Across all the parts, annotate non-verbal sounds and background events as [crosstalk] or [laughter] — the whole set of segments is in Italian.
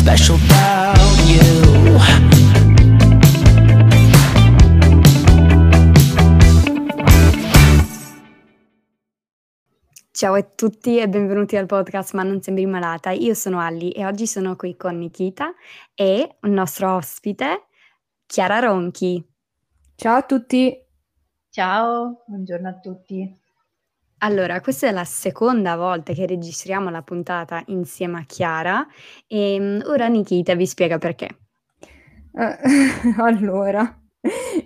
special about you. Ciao a tutti e benvenuti al podcast Ma non sembri malata. Io sono Alli e oggi sono qui con Nikita e un nostro ospite, Chiara Ronchi. Ciao a tutti. Ciao, buongiorno a tutti. Allora, questa è la seconda volta che registriamo la puntata insieme a Chiara e mm, ora Nikita vi spiega perché. Eh, [laughs] allora,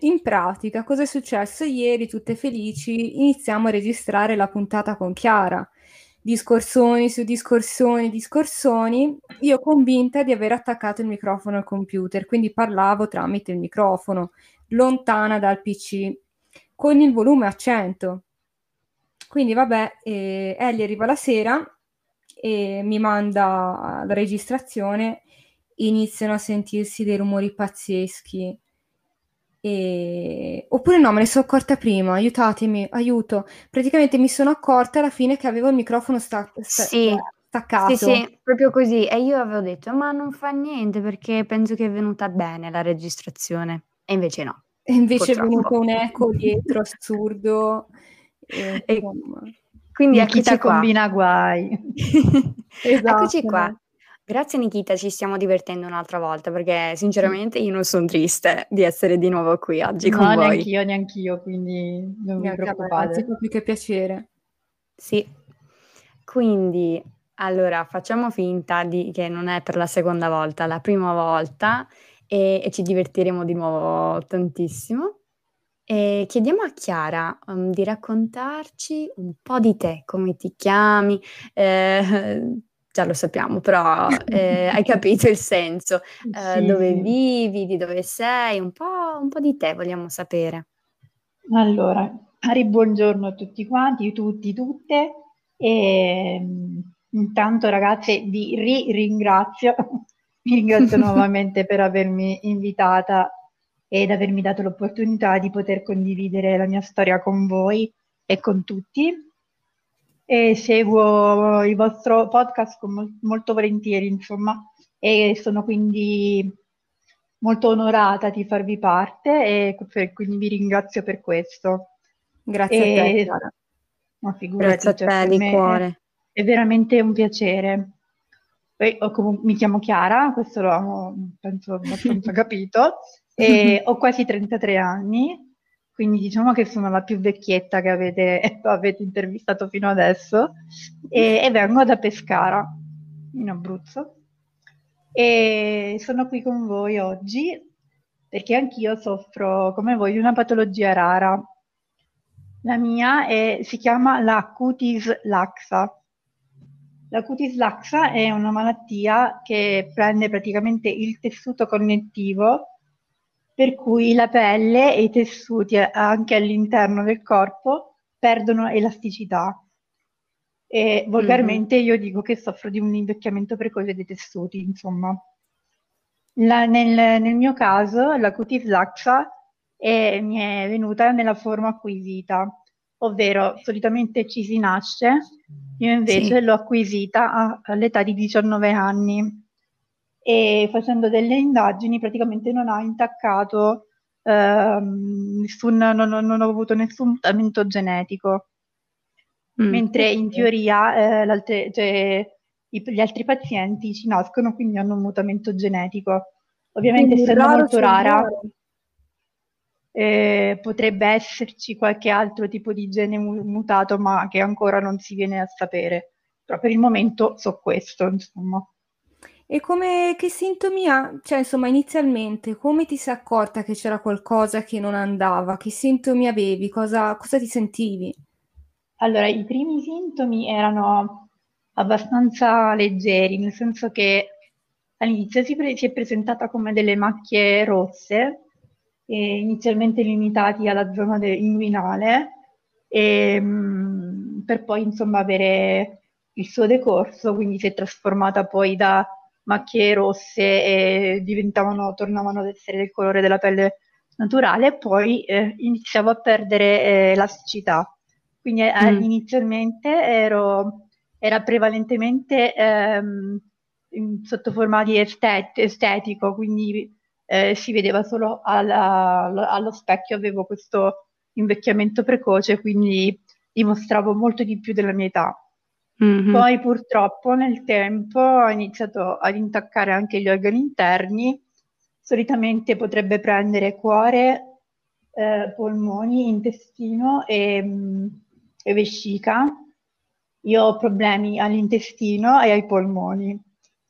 in pratica, cosa è successo ieri? Tutte felici, iniziamo a registrare la puntata con Chiara. Discorsoni su discorsoni, discorsoni. Io convinta di aver attaccato il microfono al computer, quindi parlavo tramite il microfono, lontana dal PC, con il volume a 100. Quindi vabbè, eh, Ellie arriva la sera e mi manda la registrazione, iniziano a sentirsi dei rumori pazzeschi. E... Oppure no, me ne sono accorta prima, aiutatemi, aiuto. Praticamente mi sono accorta alla fine che avevo il microfono sta- sta- Sì, staccato. sì, sì, proprio così. E io avevo detto, ma non fa niente perché penso che è venuta bene la registrazione. E invece no. E invece è Purtroppo. venuto un eco dietro assurdo. E, E quindi Nikita eccoci qua. combina guai. [laughs] Eccoci esatto. qua. Grazie Nikita, ci stiamo divertendo un'altra volta perché sinceramente io non sono triste di essere di nuovo qui oggi con No, voi. neanch'io, neanch'io, quindi non vi me, anzi, preoccupate. fa più che piacere. Sì. Quindi, allora, facciamo finta di, che non è per la seconda volta, la prima volta e, e ci divertiremo di nuovo tantissimo. E chiediamo a Chiara um, di raccontarci un po' di te, come ti chiami, eh, [laughs] già lo sappiamo, però [laughs] eh, hai capito il senso, eh, Sì, dove sì. vivi, di dove sei, un po', un po' di te vogliamo sapere. Allora, Ari, buongiorno a tutti quanti, tutti, tutte. E mm, intanto, ragazze, vi ri- ringrazio. [laughs] Vi ringrazio nuovamente per avermi invitata ed avermi dato l'opportunità di poter condividere la mia storia con voi e con tutti. E seguo il vostro podcast con mol- molto volentieri, insomma, e sono quindi molto onorata di farvi parte e per- quindi vi ringrazio per questo. Grazie a te, E- Chiara. Ma figurati, Grazie a cioè, te per di è- cuore. È, veramente un piacere. Poi ho comu- mi chiamo Chiara, questo l'ho penso abbastanza [laughs] capito, e ho quasi 33 anni, quindi diciamo che sono la più vecchietta che avete, [laughs] avete intervistato fino adesso, e, e vengo da Pescara, in Abruzzo. E sono qui con voi oggi perché anch'io soffro, come voi, di una patologia rara. La mia è- si chiama la cutis laxa. La cutis laxa è una malattia che prende praticamente il tessuto connettivo, per cui la pelle e i tessuti eh, anche all'interno del corpo perdono elasticità. E volgarmente io dico che soffro di un invecchiamento precoce dei tessuti, insomma. La- nel, nel mio caso, la cutis laxa è- mi è venuta nella forma acquisita, ovvero solitamente ci si nasce, io invece Sì. l'ho acquisita all'età di 19 anni e facendo delle indagini praticamente non ha intaccato ehm, nessun, non, non- ho avuto nessun mutamento genetico, Mm. mentre in teoria eh, cioè, i- gli altri pazienti ci nascono quindi hanno un mutamento genetico. Ovviamente Quindi essendo molto rara, eh, potrebbe esserci qualche altro tipo di gene mu- mutato, ma che ancora non si viene a sapere. Però per il momento so questo, insomma. E come, che sintomi ha? Cioè, insomma, inizialmente, come ti sei accorta che c'era qualcosa che non andava? Che sintomi avevi? Cosa, cosa ti sentivi? Allora, i primi sintomi erano abbastanza leggeri, nel senso che all'inizio si, pre- si è presentata come delle macchie rosse, inizialmente limitati alla zona de- inguinale, e, mm, per poi insomma avere il suo decorso, quindi si è trasformata poi da macchie rosse e diventavano, tornavano ad essere del colore della pelle naturale, e poi eh, iniziavo a perdere eh, elasticità. Quindi eh, Mm. inizialmente ero, era prevalentemente ehm, sotto forma di estet- estetico, quindi eh, si vedeva solo alla- allo, allo specchio, avevo questo invecchiamento precoce, quindi dimostravo molto di più della mia età. Mhm. Poi purtroppo nel tempo ho iniziato ad intaccare anche gli organi interni, solitamente potrebbe prendere cuore, eh, polmoni, intestino e, mm, e vescica. Io ho problemi all'intestino e ai polmoni.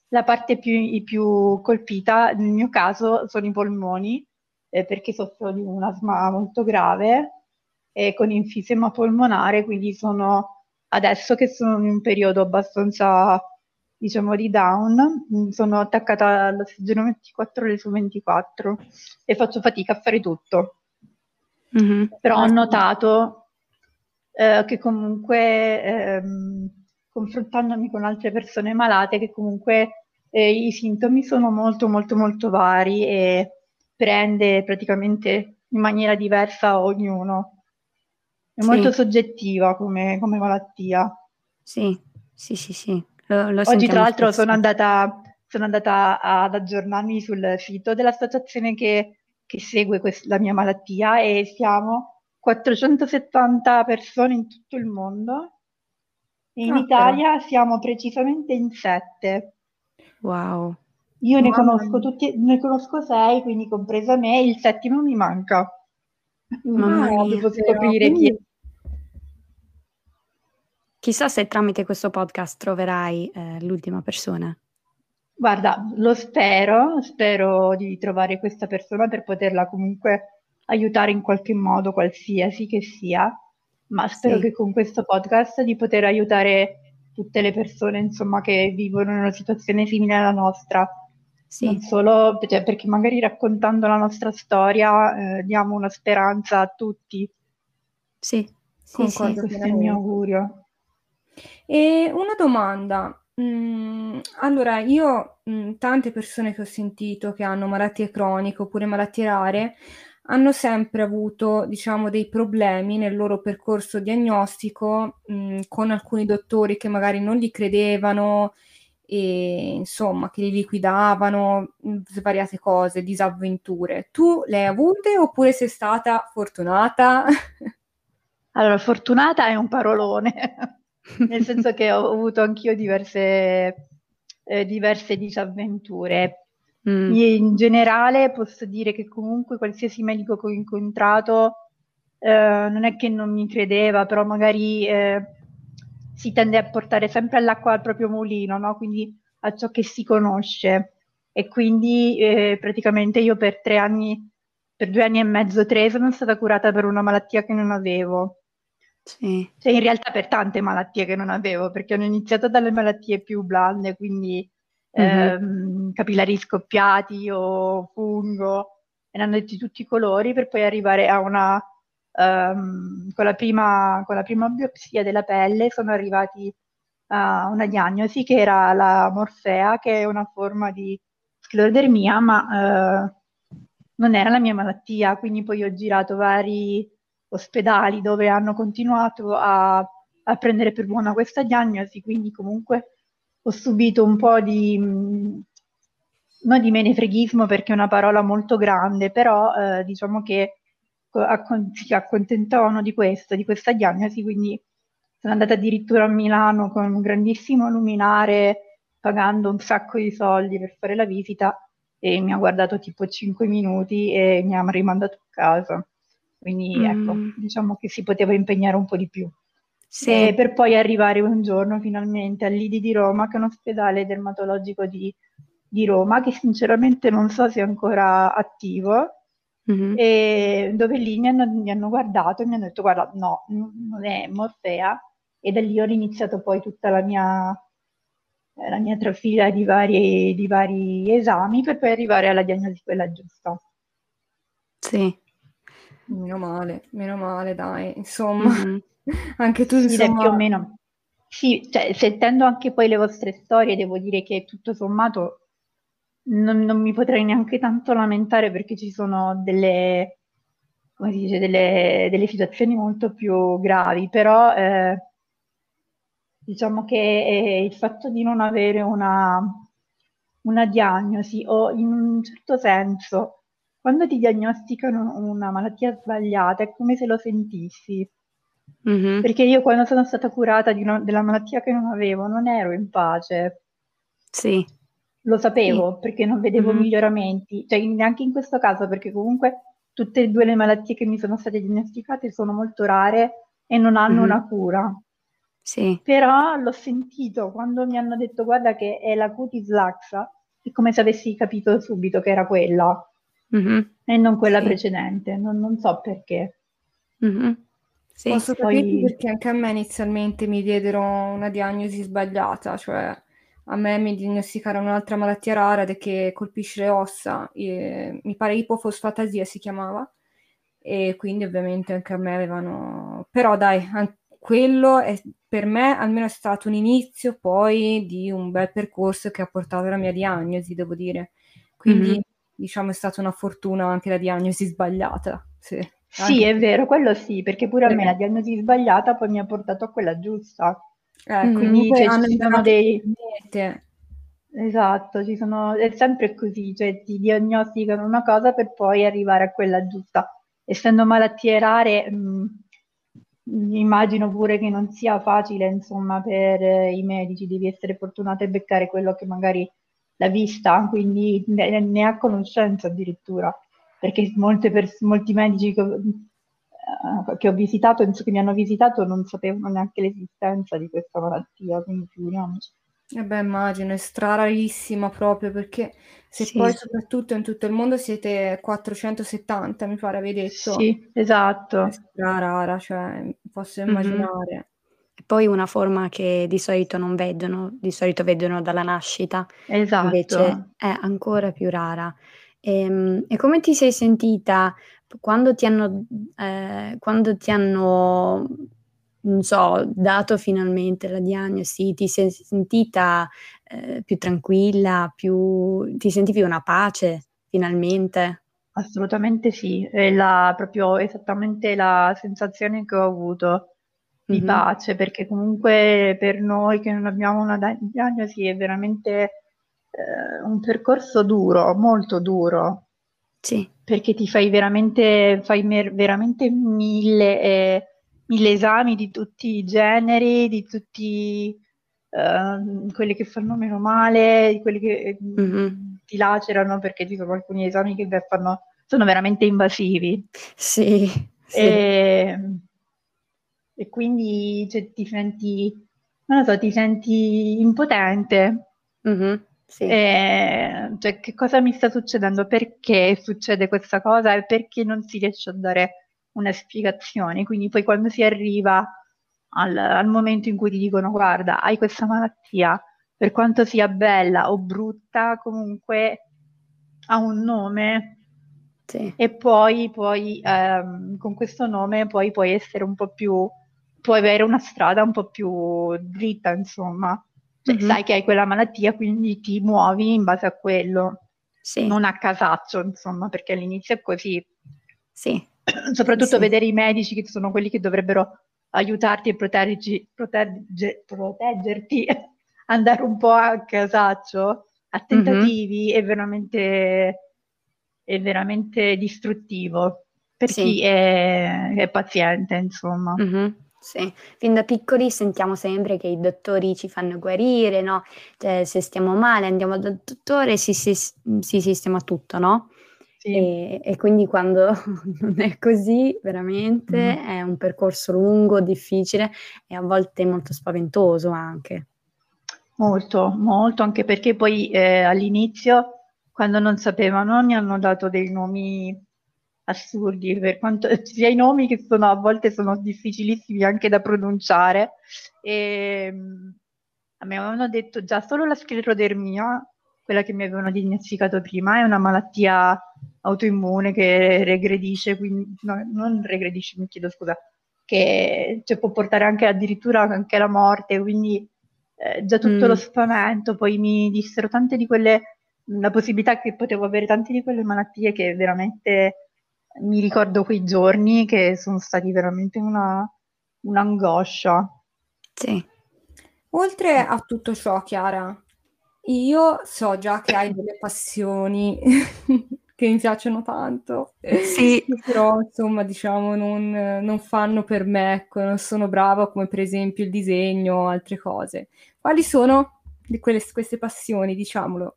La parte più, più colpita nel mio caso sono i polmoni, eh, perché soffro di un asma molto grave e con enfisema polmonare, quindi sono adesso che sono in un periodo abbastanza, diciamo, di down, mm, sono attaccata all'ossigeno 24 ore su 24 e faccio fatica a fare tutto. Mhm. Però ho Ah, notato eh, che comunque, ehm, confrontandomi con altre persone malate, che comunque eh, i sintomi sono molto, molto, molto vari e prende praticamente in maniera diversa ognuno. È Sì. molto soggettiva come, come malattia. Sì, sì, sì, sì. Lo, lo Oggi, tra l'altro, spesso. sono andata, sono andata ad aggiornarmi sul sito dell'associazione che, che segue quest- la mia malattia e siamo 470 persone in tutto il mondo e in Ah, Italia siamo precisamente in sette. Wow. Io ne conosco tutti, ne conosco sei, quindi compresa me, il settimo mi manca. Mamma Ah, mia. Devo davvero? scoprire chi è. Chissà se tramite questo podcast troverai eh, l'ultima persona. Guarda, lo spero, spero di trovare questa persona per poterla comunque aiutare in qualche modo, qualsiasi che sia, ma spero Sì. che con questo podcast di poter aiutare tutte le persone, insomma, che vivono in una situazione simile alla nostra. Sì, Non solo, cioè, perché magari raccontando la nostra storia, eh, diamo una speranza a tutti. sì, sì, Concordo. sì. Questo è il mio augurio. E una domanda. Mm, allora, io, mm, tante persone che ho sentito che hanno malattie croniche oppure malattie rare hanno sempre avuto, diciamo, dei problemi nel loro percorso diagnostico, mm, con alcuni dottori che magari non li credevano e insomma, che li liquidavano, mm, svariate cose, disavventure. Tu le hai avute oppure sei stata fortunata? [laughs] Allora, fortunata è un parolone, [laughs] nel senso che ho avuto anch'io diverse, eh, diverse disavventure. Mm, In generale posso dire che comunque qualsiasi medico che ho incontrato eh, non è che non mi credeva, però magari eh, si tende a portare sempre all'acqua al proprio mulino, no? Quindi a ciò che si conosce. E quindi eh, praticamente io per tre anni, per due anni e mezzo, tre, sono stata curata per una malattia che non avevo. sì, Cioè, in realtà per tante malattie che non avevo, perché ho iniziato dalle malattie più blande, quindi Mhm. ehm, capillari scoppiati o fungo, e ne hanno di tutti i colori, per poi arrivare a una, ehm, con la prima, con la prima biopsia della pelle, sono arrivati a una diagnosi che era la morfea, che è una forma di sclerodermia, ma eh, non era la mia malattia, quindi poi ho girato vari ospedali dove hanno continuato a, a prendere per buona questa diagnosi, quindi comunque ho subito un po' di, non di menefreghismo perché è una parola molto grande, però eh, diciamo che si accontentavano di questo, di questa diagnosi, quindi sono andata addirittura a Milano con un grandissimo luminare, pagando un sacco di soldi per fare la visita e mi ha guardato tipo 5 minuti e mi ha rimandato a casa. Quindi ecco, Mm. diciamo che si poteva impegnare un po' di più. sì, E per poi arrivare un giorno finalmente all'IDI di Roma, che è un ospedale dermatologico di, di Roma, che sinceramente non so se è ancora attivo, mhm, e dove lì mi hanno, mi hanno guardato e mi hanno detto guarda, no, non è Morfea, e da lì ho iniziato poi tutta la mia, eh, la mia trafila di vari, di vari esami per poi arrivare alla diagnosi quella giusta. sì. Meno male, meno male, dai. Insomma, mhm. [laughs] anche tu, Sì, più o meno. Sì, cioè, sentendo anche poi le vostre storie, devo dire che tutto sommato non, non mi potrei neanche tanto lamentare perché ci sono delle, come si dice, delle, delle situazioni molto più gravi, però eh, diciamo che eh, il fatto di non avere una, una diagnosi o in un certo senso, quando ti diagnosticano una malattia sbagliata è come se lo sentissi. Mhm. Perché io quando sono stata curata di una- della malattia che non avevo, non ero in pace. Sì. Lo sapevo perché non vedevo Mhm. miglioramenti, cioè neanche in questo caso, perché comunque tutte e due le malattie che mi sono state diagnosticate sono molto rare e non hanno Mhm. una cura. Sì. Però l'ho sentito quando mi hanno detto guarda che è la cutis laxa, è come se avessi capito subito che era quella Mhm. e non quella Sì. precedente, non, non so perché. Mhm. Sì. Posso Poi- perché anche a me inizialmente mi diedero una diagnosi sbagliata, cioè a me mi diagnosticarono un'altra malattia rara che colpisce le ossa, e- mi pare ipofosfatasia si chiamava, e quindi ovviamente anche a me avevano... Però dai, an- quello è, per me almeno è stato un inizio poi di un bel percorso che ha portato alla mia diagnosi, devo dire. Quindi Mhm. diciamo è stata una fortuna anche la diagnosi sbagliata, sì. Sì, Anche è vero, quello sì, perché pure a me la diagnosi sbagliata poi mi ha portato a quella giusta. Eh, Mm. Quindi cioè, hanno ci sono dei... niente. Esatto, ci sono... è sempre così, cioè ti diagnosticano una cosa per poi arrivare a quella giusta. Essendo malattie rare, mh, immagino pure che non sia facile, insomma, per eh, i medici, devi essere fortunato e beccare quello che magari l'ha vista, quindi ne, ne ha conoscenza addirittura, perché molte pers- molti medici che ho visitato, che mi hanno visitato, non sapevano neanche l'esistenza di questa malattia, quindi figuriamoci. E beh, immagino, è strararissima proprio perché se Sì. poi soprattutto in tutto il mondo siete 470, mi pare avevi detto, Sì, esatto. è strarara, cioè posso Mhm. immaginare. E poi una forma che di solito non vedono, di solito vedono dalla nascita, Esatto. invece è ancora più rara. Ehm, E, come ti sei sentita quando ti hanno, eh, quando ti hanno, non so, dato finalmente la diagnosi? Ti sei sentita eh, più tranquilla, più, ti sentivi una pace finalmente? Assolutamente sì, è la, proprio esattamente la sensazione che ho avuto di Mhm. pace, perché comunque per noi che non abbiamo una diagnosi è veramente eh, un percorso duro, molto duro, Sì, perché ti fai veramente, fai mer- veramente mille, eh, mille esami di tutti i generi, di tutti eh, quelli che fanno meno male, di quelli che mm, Mhm. ti lacerano, perché ci sono alcuni esami che fanno, sono veramente invasivi. sì, sì. E, e quindi cioè, ti senti, non lo so, ti senti impotente. Mhm, sì. E, cioè, che cosa mi sta succedendo? Perché succede questa cosa e perché non si riesce a dare una spiegazione? Quindi poi quando si arriva al, al momento in cui ti dicono guarda, hai questa malattia, per quanto sia bella o brutta, comunque ha un nome Sì. e poi, poi ehm, con questo nome poi puoi essere un po' più, puoi avere una strada un po' più dritta, insomma. Cioè, Mhm. sai che hai quella malattia, quindi ti muovi in base a quello, Sì, non a casaccio, insomma, perché all'inizio è così. sì, [clears throat] Soprattutto Sì. vedere i medici che sono quelli che dovrebbero aiutarti e proteggerti, protegge- proteggerti, [laughs] andare un po' a casaccio, a Mhm. tentativi, è veramente, è veramente distruttivo per Sì. chi è, è paziente, insomma. Mhm, sì. Fin da piccoli sentiamo sempre che i dottori ci fanno guarire, no? Cioè, se stiamo male andiamo dal dottore, si, si- si sistema tutto, no? Sì. E, e quindi quando [laughs] non è così, veramente Mhm. è un percorso lungo, difficile e a volte molto spaventoso anche. Molto, molto, anche perché poi eh, all'inizio, quando non sapevano, mi hanno dato dei nomi assurdi, per quanto [laughs] sia i nomi che sono a volte sono difficilissimi anche da pronunciare. E, mm, a me avevano detto già solo la sclerodermia, quella che mi avevano diagnosticato prima, è una malattia autoimmune che regredisce, quindi no, non regredisce, mi chiedo scusa, che cioè, può portare anche addirittura anche alla morte, quindi eh, già tutto Mm. lo spavento, poi mi dissero tante di quelle, la possibilità che potevo avere tante di quelle malattie che veramente mi ricordo quei giorni che sono stati veramente una, un'angoscia. Sì. Oltre a tutto ciò, Chiara, Io so già che hai delle passioni [laughs] che mi piacciono tanto, Sì. però insomma diciamo non, non fanno per me, ecco, non sono brava come per esempio il disegno o altre cose. Quali sono di quelle, queste passioni, diciamolo?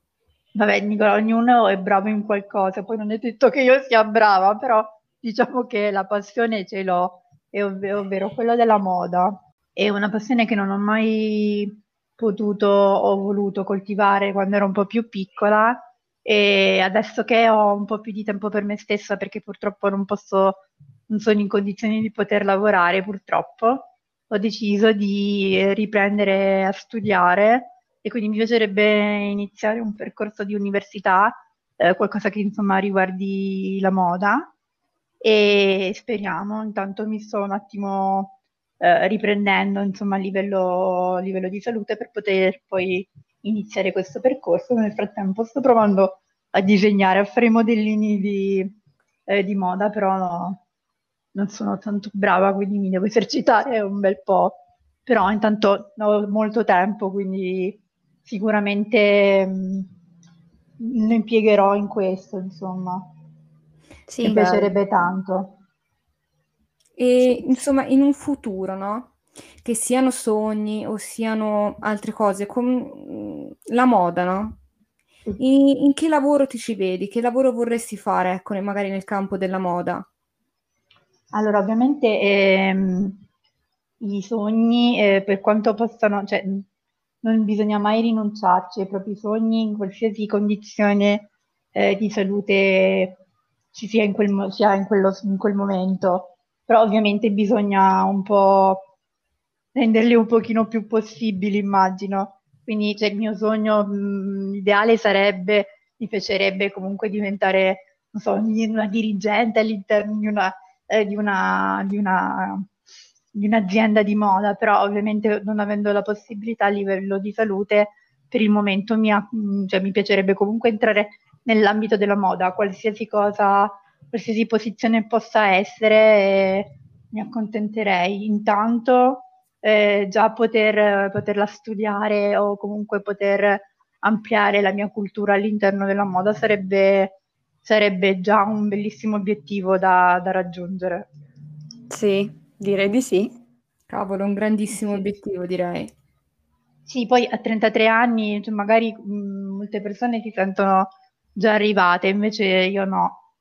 Vabbè, Nicola, ognuno è bravo in qualcosa, poi non è detto che io sia brava, però diciamo che la passione ce l'ho, ov- ovvero quella della moda. È una passione che non ho mai potuto o voluto coltivare quando ero un po' più piccola e adesso che ho un po' più di tempo per me stessa perché purtroppo non posso, non sono in condizioni di poter lavorare purtroppo, ho deciso di riprendere a studiare e quindi mi piacerebbe iniziare un percorso di università, eh, qualcosa che insomma riguardi la moda e speriamo, intanto mi sto un attimo eh, riprendendo insomma a livello, livello di salute per poter poi iniziare questo percorso. Nel frattempo sto provando a disegnare, a fare i modellini di, eh, di moda, però no, non sono tanto brava, quindi mi devo esercitare un bel po'. Però intanto ho molto tempo, quindi sicuramente mh, lo impiegherò in questo, insomma. Sì. Mi piacerebbe tanto. E insomma, in un futuro, no? Che siano sogni o siano altre cose, con la moda, no? In, in che lavoro ti ci vedi? Che lavoro vorresti fare, ecco, magari nel campo della moda? Allora, ovviamente ehm, i sogni, eh, per quanto possano, cioè, non bisogna mai rinunciarci ai propri sogni in qualsiasi condizione eh, di salute ci sia in quel, sia in quello- in quel momento, però ovviamente bisogna un po' renderli un pochino più possibili, immagino. Quindi cioè, il mio sogno mh, ideale sarebbe, mi piacerebbe comunque diventare, non so, una dirigente all'interno di una, eh, di una, di una, di un'azienda di moda, però ovviamente non avendo la possibilità a livello di salute, per il momento mi, ha- mh, cioè, mi piacerebbe comunque entrare nell'ambito della moda, qualsiasi cosa, qualsiasi posizione possa essere, eh, mi accontenterei. Intanto eh, già poter, poterla studiare o comunque poter ampliare la mia cultura all'interno della moda sarebbe, sarebbe già un bellissimo obiettivo da, da raggiungere. Sì, direi di sì. Cavolo, un grandissimo Sì. obiettivo, direi. Sì, poi a 33 anni, cioè, magari mh, molte persone si sentono già arrivate, invece io no.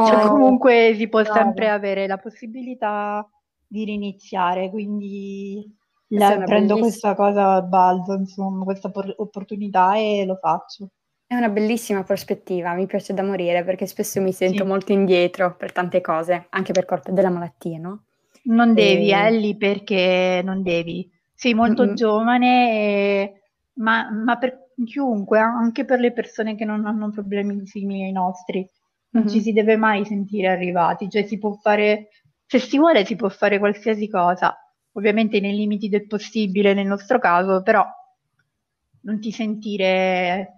Cioè, Oh, comunque si può brava. sempre avere la possibilità di riniziare, quindi la- prendo bellissima- questa cosa al balzo, insomma, questa por- opportunità e lo faccio. È una bellissima prospettiva, mi piace da morire perché spesso mi sento Sì. molto indietro per tante cose, anche per colpa della malattia, no? Non devi, E- Ellie, perché non devi. Sei molto Mm-mm. giovane, e- ma, ma per chiunque, anche per le persone che non hanno problemi simili ai nostri, non ci Mhm. si deve mai sentire arrivati, cioè si può fare, se si vuole si può fare qualsiasi cosa, ovviamente nei limiti del possibile nel nostro caso, però non ti sentire,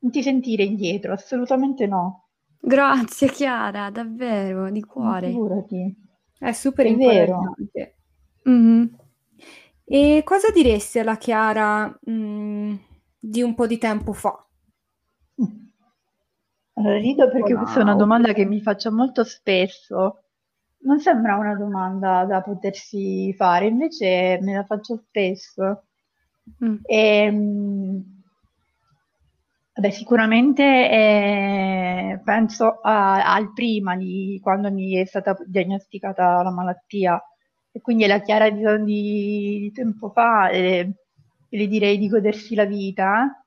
non ti sentire indietro, assolutamente no. Grazie Chiara, davvero, di cuore. Figurati. È super È vero. importante. Mhm. E cosa diresti alla Chiara, mh, di un po' di tempo fa? Allora, rido perché Wow. questa è una domanda che mi faccio molto spesso. Non sembra una domanda da potersi fare, invece me la faccio spesso. Mm. E, vabbè, sicuramente eh, penso a- al prima di quando mi è stata diagnosticata la malattia e quindi alla Chiara di, di- tempo fa eh, le direi di godersi la vita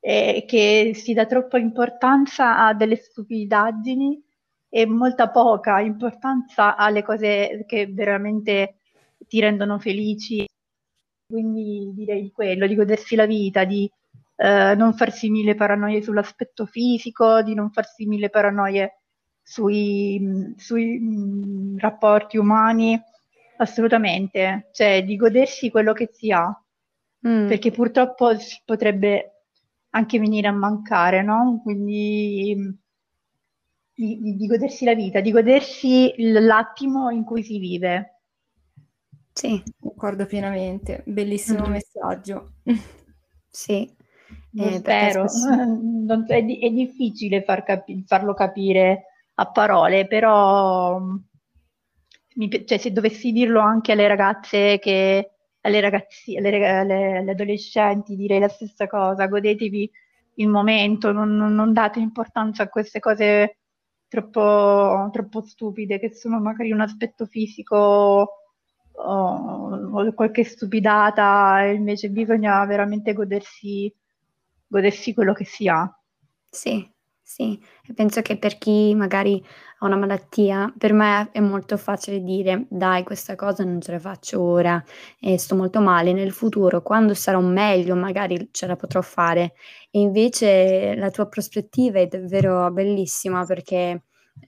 e che si dà troppa importanza a delle stupidaggini e molta poca importanza alle cose che veramente ti rendono felici. Quindi direi di quello, di godersi la vita, di eh, non farsi mille paranoie sull'aspetto fisico, di non farsi mille paranoie sui, sui, mh, rapporti umani, assolutamente, cioè di godersi quello che si ha, Mm. perché purtroppo si potrebbe anche venire a mancare, no? Quindi di, di- di godersi la vita, di godersi l'attimo in cui si vive. Sì, Concordo pienamente, bellissimo Mhm. messaggio. Sì. Eh, spero. spesso [laughs] Non- è, di- è difficile far capi- farlo capire a parole, però mm, mi cioè, se dovessi dirlo anche alle ragazze che, alle ragazzi, alle, alle- alle adolescenti, direi la stessa cosa, godetevi il momento, non, non- date importanza a queste cose troppo, troppo stupide, che sono magari un aspetto fisico o, o qualche stupidata, invece bisogna veramente godersi, godersi quello che si ha. Sì, sì, e penso che per chi magari ha una malattia, per me è molto facile dire: "Dai, questa cosa non ce la faccio ora e sto molto male. Nel futuro, quando sarò meglio, magari ce la potrò fare". E invece la tua prospettiva è davvero bellissima perché,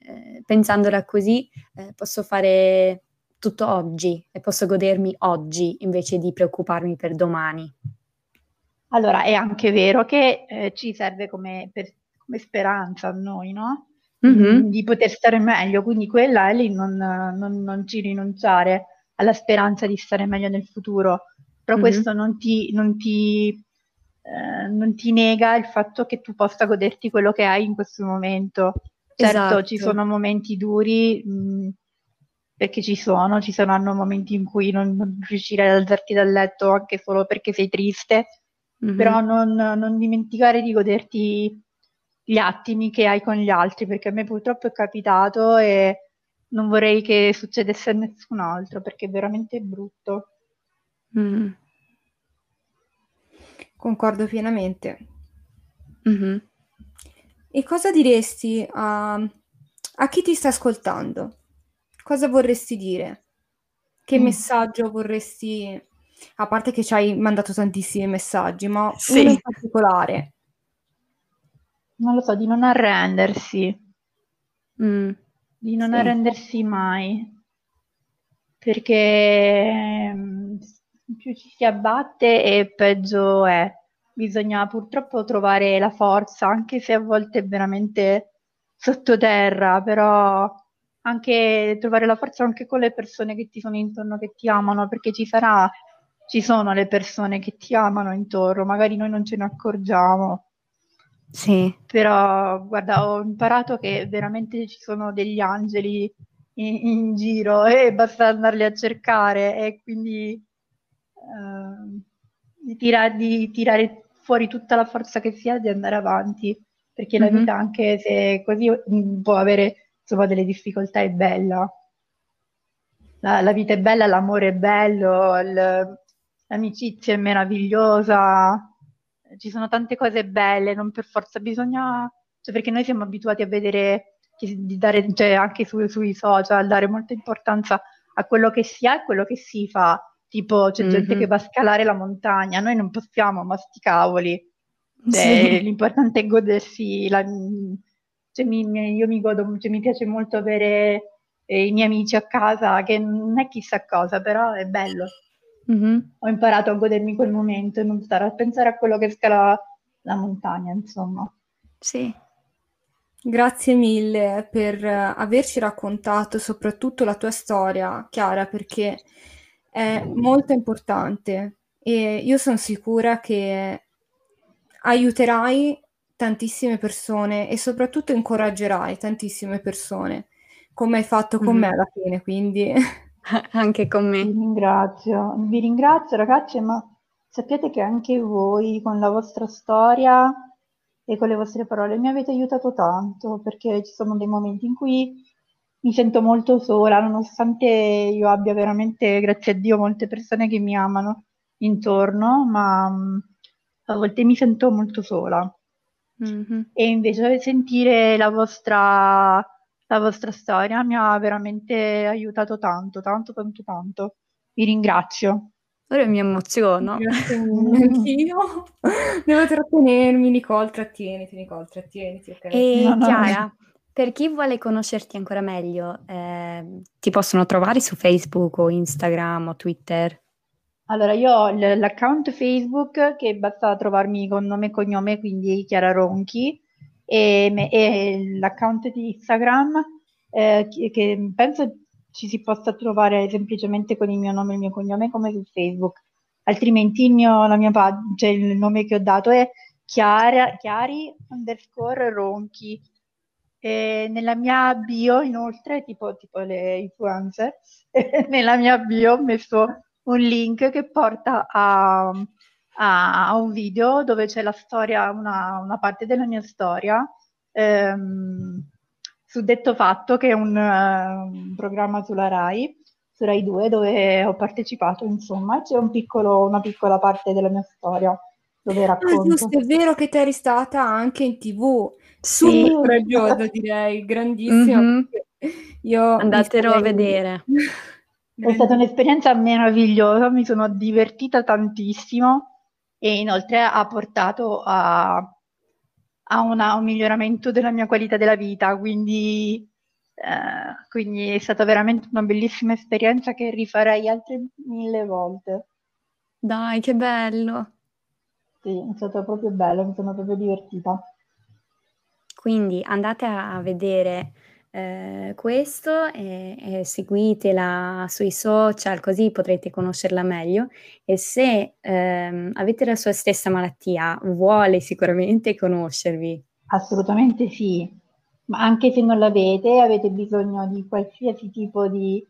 ehm, pensandola così, ehm, posso fare tutto oggi e posso godermi oggi invece di preoccuparmi per domani. Allora, è anche vero che eh, ci serve come, per- come speranza a noi, no? Mh-mh. Mm, Di poter stare meglio, quindi quella è lì non, non- non ci rinunciare alla speranza di stare meglio nel futuro, però Mh-mh. questo non ti, non ti, eh, non ti nega il fatto che tu possa goderti quello che hai in questo momento. Certo, ci Esatto. sono momenti duri, mh, perché ci sono, ci saranno momenti in cui non, non riuscirai ad alzarti dal letto anche solo perché sei triste, però Mh-mh. non, non dimenticare di goderti gli attimi che hai con gli altri, perché a me purtroppo è capitato e non vorrei che succedesse a nessun altro, perché è veramente brutto. Mh. Concordo pienamente. Mh-mh. E cosa diresti a, a chi ti sta ascoltando? Cosa vorresti dire? Che Mm. messaggio vorresti, a parte che ci hai mandato tantissimi messaggi, ma Sì. uno in particolare? Non lo so, di non arrendersi, Mh. di non Sì. arrendersi mai, perché mm, più ci si abbatte e peggio è. Bisogna purtroppo trovare la forza, anche se a volte è veramente sottoterra, però anche trovare la forza anche con le persone che ti sono intorno, che ti amano, perché ci sarà, ci sono le persone che ti amano intorno, magari noi non ce ne accorgiamo. Sì. Però, guarda, ho imparato che veramente ci sono degli angeli in, in giro e basta andarli a cercare e quindi ehm, di, tira- di tirare fuori tutta la forza che si ha di andare avanti, perché la Mh-mh. vita, anche se così mm, può avere insomma delle difficoltà, è bella. La, la vita è bella, l'amore è bello, il- l'amicizia è meravigliosa, ci sono tante cose belle, non per forza bisogna, cioè perché noi siamo abituati a vedere, di dare, cioè anche su- sui social, dare molta importanza a quello che si ha e quello che si fa. Tipo, c'è gente Mhm. che va a scalare la montagna, noi non possiamo, ma sti cavoli. Cioè, Sì. [laughs] l'importante è godersi la, cioè, mi- mi- io mi godo, cioè, mi piace molto avere eh, i miei amici a casa, che non è chissà cosa, però è bello. Mh-mh. Ho imparato a godermi quel momento e non stare a pensare a quello che scala la montagna, insomma. Sì. Grazie mille per eh, averci raccontato soprattutto la tua storia, Chiara, perché è molto importante e io sono sicura che aiuterai tantissime persone e soprattutto incoraggerai tantissime persone, come hai fatto con Mhm. me alla fine, quindi [laughs] [laughs] Anche con Vi me. ringrazio, vi ringrazio ragazze, ma sappiate che anche voi con la vostra storia e con le vostre parole mi avete aiutato tanto, perché ci sono dei momenti in cui mi sento molto sola, nonostante io abbia veramente, grazie a Dio, molte persone che mi amano intorno, ma a volte mi sento molto sola. Mh-mh. E invece sentire la vostra, la vostra storia mi ha veramente aiutato tanto, tanto, tanto, tanto. Vi ringrazio. Ora mi emoziono. grazie [laughs] anch'io. Devo trattenermi, Nicole, trattieniti, Nicole, trattieniti, ok? E No, no, no. Chiara, per chi vuole conoscerti ancora meglio, ehm, ti possono trovare su Facebook o Instagram o Twitter? Allora, io ho l- l'account Facebook che basta trovarmi con nome e cognome, quindi Chiara Ronchi, e, e l'account di Instagram eh, che, che penso ci si possa trovare semplicemente con il mio nome e il mio cognome come su Facebook. altrimenti il mio, mia pag- cioè il nome che ho dato è Chiara, Chiari underscore Ronchi. E nella mia bio, inoltre, tipo, tipo le influencer, [laughs] nella mia bio ho messo un link che porta a, a- a un video dove c'è la storia, una, una parte della mia storia, ehm, su Detto Fatto, che è un, eh, un programma sulla Rai, su Rai 2, dove ho partecipato, insomma, c'è un piccolo- una piccola parte della mia storia dove Ah, racconto. giusto, è vero che te eri stata anche in TV. Sì. Super coraggiosa, direi, grandissima. Mhm. Io Andatelo a vedere. [laughs] È stata un'esperienza meravigliosa, mi sono divertita tantissimo e inoltre ha portato a, a una- un miglioramento della mia qualità della vita, quindi, eh, quindi è stata veramente una bellissima esperienza che rifarei altre mille volte. Dai, che bello. Sì, è stato proprio bello, mi sono proprio divertita. Quindi andate a a vedere eh, questo e, e seguitela sui social così potrete conoscerla meglio e se ehm, avete la sua stessa malattia vuole sicuramente conoscervi. Assolutamente sì, ma anche se non l'avete, avete bisogno di qualsiasi tipo di,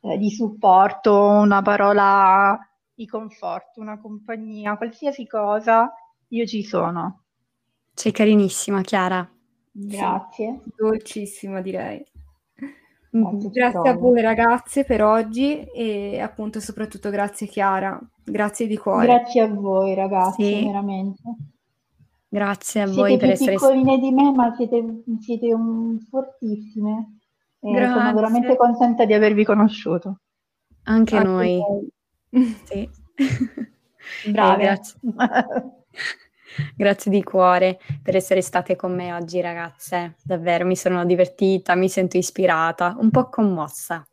eh, di supporto, una parola di conforto, una compagnia, qualsiasi cosa, io ci sono. Sei carinissima, Chiara. Grazie. Dolcissima, direi. Ci Grazie a voi ragazze per oggi e appunto soprattutto grazie Chiara, grazie di cuore. Grazie a voi ragazzi, Sì. veramente. Grazie a Siete voi per essere piccoline di me, ma siete, siete un- fortissime. E sono Grazie. veramente contenta di avervi conosciuto. anche Anche noi. noi. Sì. Brave. [laughs] Eh, grazie. [laughs] Grazie di cuore per essere state con me oggi, ragazze. Davvero mi sono divertita, mi sento ispirata, un po' commossa.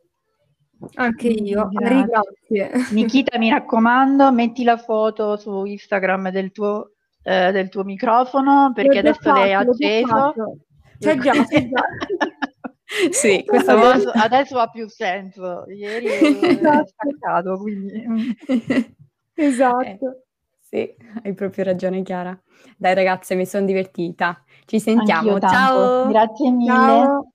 Anche io, Grazie. grazie. Nikita, mi raccomando, metti la foto su Instagram del tuo, eh, del tuo microfono perché adesso l'hai fatto, l'ho già acceso. C'è già, c'è [laughs] già. Sì, questa Adesso, volta. adesso ha più senso. Ieri è [laughs] Esatto. staccato, quindi [laughs] Esatto. Sì, [laughs] hai proprio ragione Chiara. Dai ragazze, mi sono divertita. Ci sentiamo. Ciao. Grazie mille. Ciao.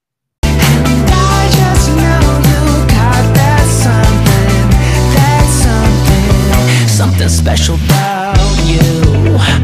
something special about you.